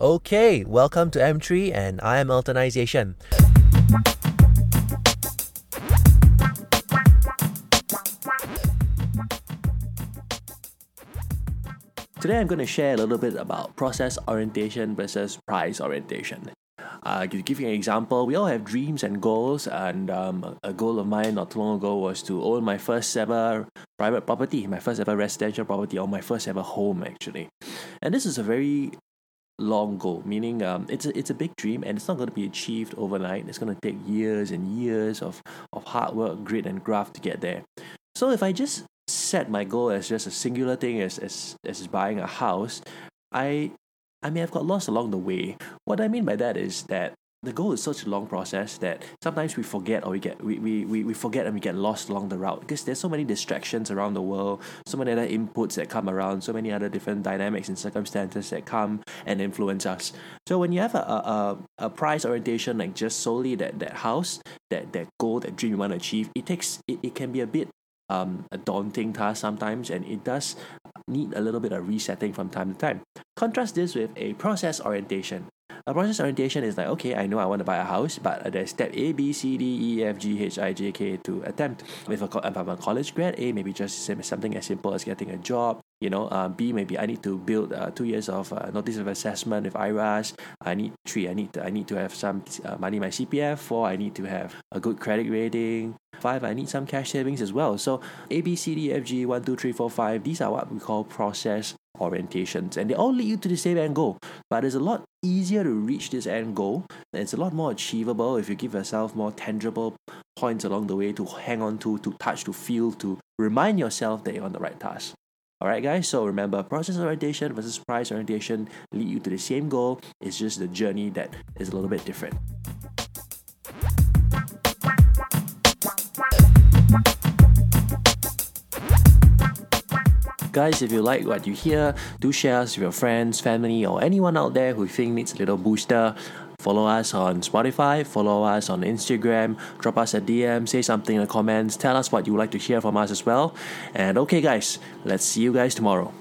Okay, welcome to M3 and I am Alternization. Today I'm going to share a little bit about process orientation versus price orientation. Uh, to give you an example, we all have dreams and goals, and um, a goal of mine not too long ago was to own my first ever private property, my first ever residential property, or my first ever home actually. And this is a very long goal, meaning um, it's a, it's a big dream and it's not going to be achieved overnight. It's going to take years and years of, of hard work, grit, and graft to get there. So if I just set my goal as just a singular thing as, as, as buying a house, I I may have got lost along the way. What I mean by that is that the goal is such a long process that sometimes we forget or we get we, we, we, we forget and we get lost along the route because there's so many distractions around the world so many other inputs that come around so many other different dynamics and circumstances that come and influence us so when you have a, a, a price orientation like just solely that, that house that, that goal that dream you want to achieve it takes it, it can be a bit um, a daunting task sometimes, and it does need a little bit of resetting from time to time. Contrast this with a process orientation. A process orientation is like, okay, I know I want to buy a house, but there's step A, B, C, D, E, F, G, H, I, J, K to attempt. If, a, I'm a college grad, A, maybe just something as simple as getting a job. You know, uh, B, maybe I need to build uh, two years of uh, notice of assessment with IRAS. I need three, I need to, I need to have some uh, money in my CPF. Four, I need to have a good credit rating. Five, I need some cash savings as well. So A, B, C, D, F, G, one, two, three, four, five. These are what we call process orientations, and they all lead you to the same end goal. But it's a lot easier to reach this end goal. It's a lot more achievable if you give yourself more tangible points along the way to hang on to, to touch, to feel, to remind yourself that you're on the right task. Alright, guys, so remember process orientation versus price orientation lead you to the same goal. It's just the journey that is a little bit different. Guys, if you like what you hear, do share us with your friends, family, or anyone out there who you think needs a little booster. Follow us on Spotify, follow us on Instagram, drop us a DM, say something in the comments, tell us what you would like to hear from us as well. And okay, guys, let's see you guys tomorrow.